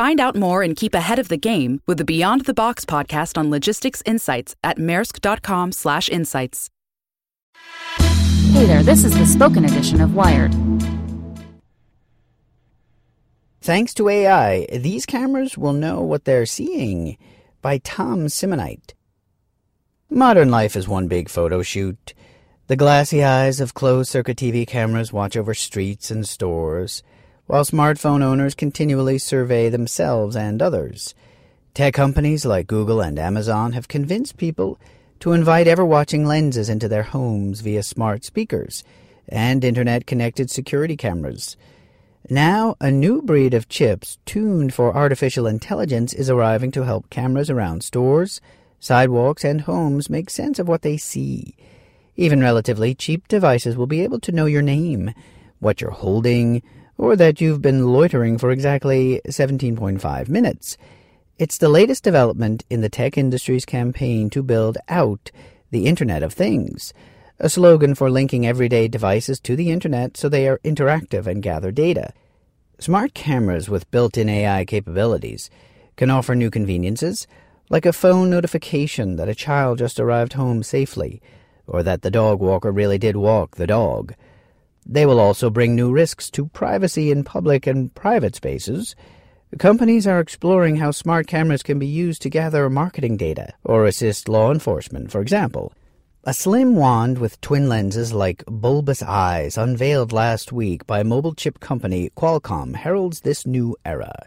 Find out more and keep ahead of the game with the Beyond the Box podcast on logistics insights at maersk.com/insights. Hey there, this is the spoken edition of Wired. Thanks to AI, these cameras will know what they're seeing by Tom Simonite. Modern life is one big photo shoot. The glassy eyes of closed circuit TV cameras watch over streets and stores, while smartphone owners continually survey themselves and others. Tech companies like Google and Amazon have convinced people to invite ever watching lenses into their homes via smart speakers and internet connected security cameras. Now, a new breed of chips tuned for artificial intelligence is arriving to help cameras around stores, sidewalks, and homes make sense of what they see. Even relatively cheap devices will be able to know your name, what you're holding, or that you've been loitering for exactly 17.5 minutes. It's the latest development in the tech industry's campaign to build out the Internet of Things a slogan for linking everyday devices to the Internet so they are interactive and gather data. Smart cameras with built in AI capabilities can offer new conveniences, like a phone notification that a child just arrived home safely, or that the dog walker really did walk the dog. They will also bring new risks to privacy in public and private spaces. Companies are exploring how smart cameras can be used to gather marketing data or assist law enforcement, for example. A slim wand with twin lenses like bulbous eyes, unveiled last week by mobile chip company Qualcomm, heralds this new era.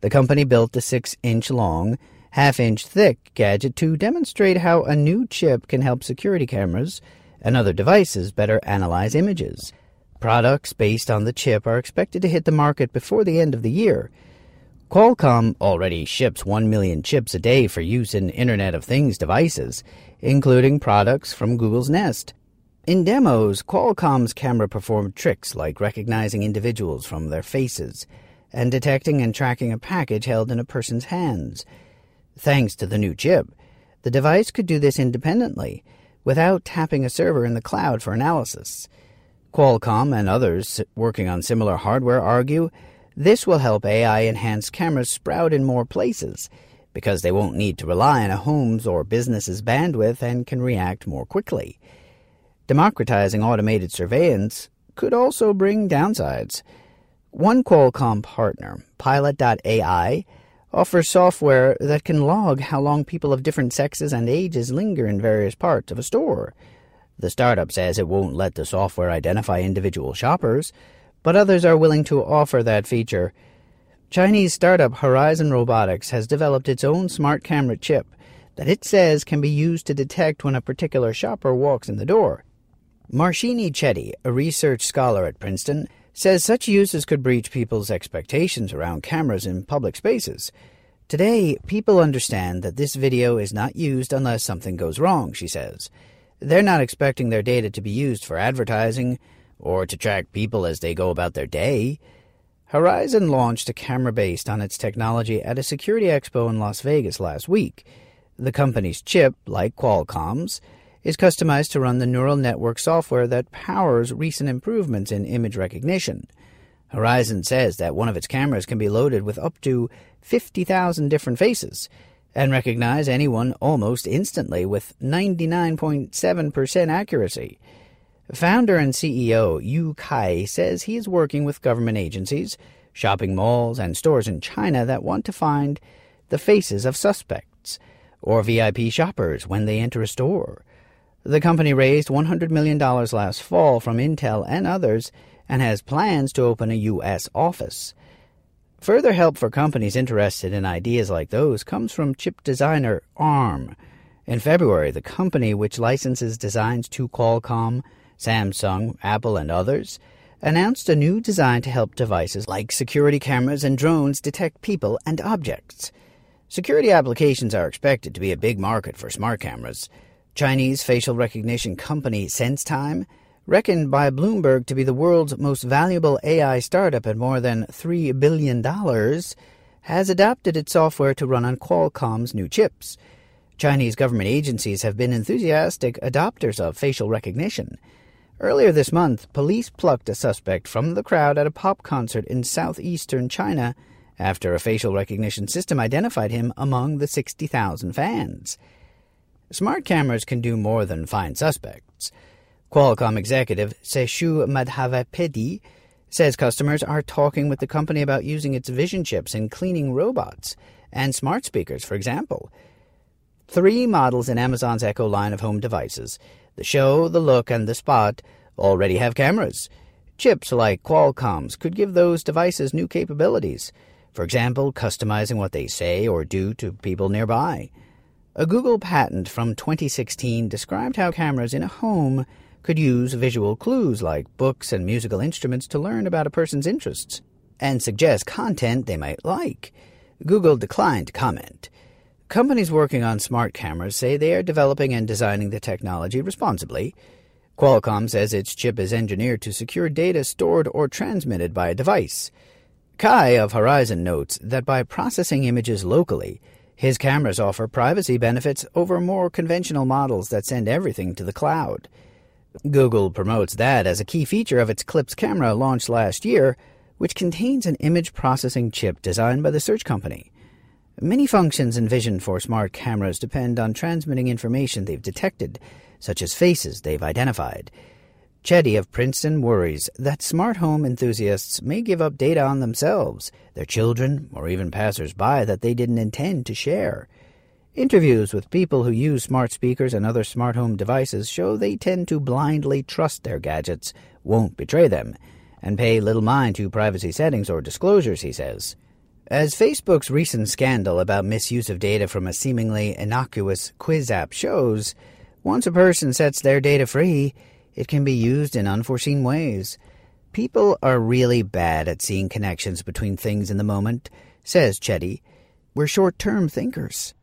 The company built the 6 inch long, half inch thick gadget to demonstrate how a new chip can help security cameras and other devices better analyze images. Products based on the chip are expected to hit the market before the end of the year. Qualcomm already ships 1 million chips a day for use in Internet of Things devices, including products from Google's Nest. In demos, Qualcomm's camera performed tricks like recognizing individuals from their faces and detecting and tracking a package held in a person's hands. Thanks to the new chip, the device could do this independently, without tapping a server in the cloud for analysis. Qualcomm and others working on similar hardware argue this will help AI enhanced cameras sprout in more places because they won't need to rely on a home's or business's bandwidth and can react more quickly. Democratizing automated surveillance could also bring downsides. One Qualcomm partner, Pilot.ai, offers software that can log how long people of different sexes and ages linger in various parts of a store. The startup says it won't let the software identify individual shoppers, but others are willing to offer that feature. Chinese startup Horizon Robotics has developed its own smart camera chip that it says can be used to detect when a particular shopper walks in the door. Marshini Chetty, a research scholar at Princeton, says such uses could breach people's expectations around cameras in public spaces. Today, people understand that this video is not used unless something goes wrong, she says. They're not expecting their data to be used for advertising or to track people as they go about their day. Horizon launched a camera based on its technology at a security expo in Las Vegas last week. The company's chip, like Qualcomm's, is customized to run the neural network software that powers recent improvements in image recognition. Horizon says that one of its cameras can be loaded with up to 50,000 different faces and recognize anyone almost instantly with 99.7% accuracy. Founder and CEO Yu Kai says he is working with government agencies, shopping malls, and stores in China that want to find the faces of suspects or VIP shoppers when they enter a store. The company raised $100 million last fall from Intel and others and has plans to open a U.S. office. Further help for companies interested in ideas like those comes from chip designer ARM. In February, the company, which licenses designs to Qualcomm, Samsung, Apple, and others, announced a new design to help devices like security cameras and drones detect people and objects. Security applications are expected to be a big market for smart cameras. Chinese facial recognition company SenseTime, reckoned by Bloomberg to be the world's most valuable AI startup at more than $3 billion, has adapted its software to run on Qualcomm's new chips. Chinese government agencies have been enthusiastic adopters of facial recognition. Earlier this month, police plucked a suspect from the crowd at a pop concert in southeastern China after a facial recognition system identified him among the 60,000 fans. Smart cameras can do more than find suspects. Qualcomm executive Seshu Madhavapeddi says customers are talking with the company about using its vision chips in cleaning robots and smart speakers, for example. Three models in Amazon's Echo line of home devices the Show, the Look, and the Spot already have cameras. Chips like Qualcomm's could give those devices new capabilities. For example, customizing what they say or do to people nearby. A Google patent from 2016 described how cameras in a home could use visual clues like books and musical instruments to learn about a person's interests and suggest content they might like. Google declined to comment. Companies working on smart cameras say they are developing and designing the technology responsibly. Qualcomm says its chip is engineered to secure data stored or transmitted by a device. Kai of Horizon notes that by processing images locally, his cameras offer privacy benefits over more conventional models that send everything to the cloud. Google promotes that as a key feature of its Clips camera launched last year, which contains an image processing chip designed by the search company. Many functions envisioned for smart cameras depend on transmitting information they've detected, such as faces they've identified. Chetty of Princeton worries that smart home enthusiasts may give up data on themselves, their children, or even passers-by that they didn't intend to share. Interviews with people who use smart speakers and other smart home devices show they tend to blindly trust their gadgets won't betray them, and pay little mind to privacy settings or disclosures, he says. As Facebook's recent scandal about misuse of data from a seemingly innocuous quiz app shows, once a person sets their data free, it can be used in unforeseen ways. People are really bad at seeing connections between things in the moment, says Chetty. We're short term thinkers.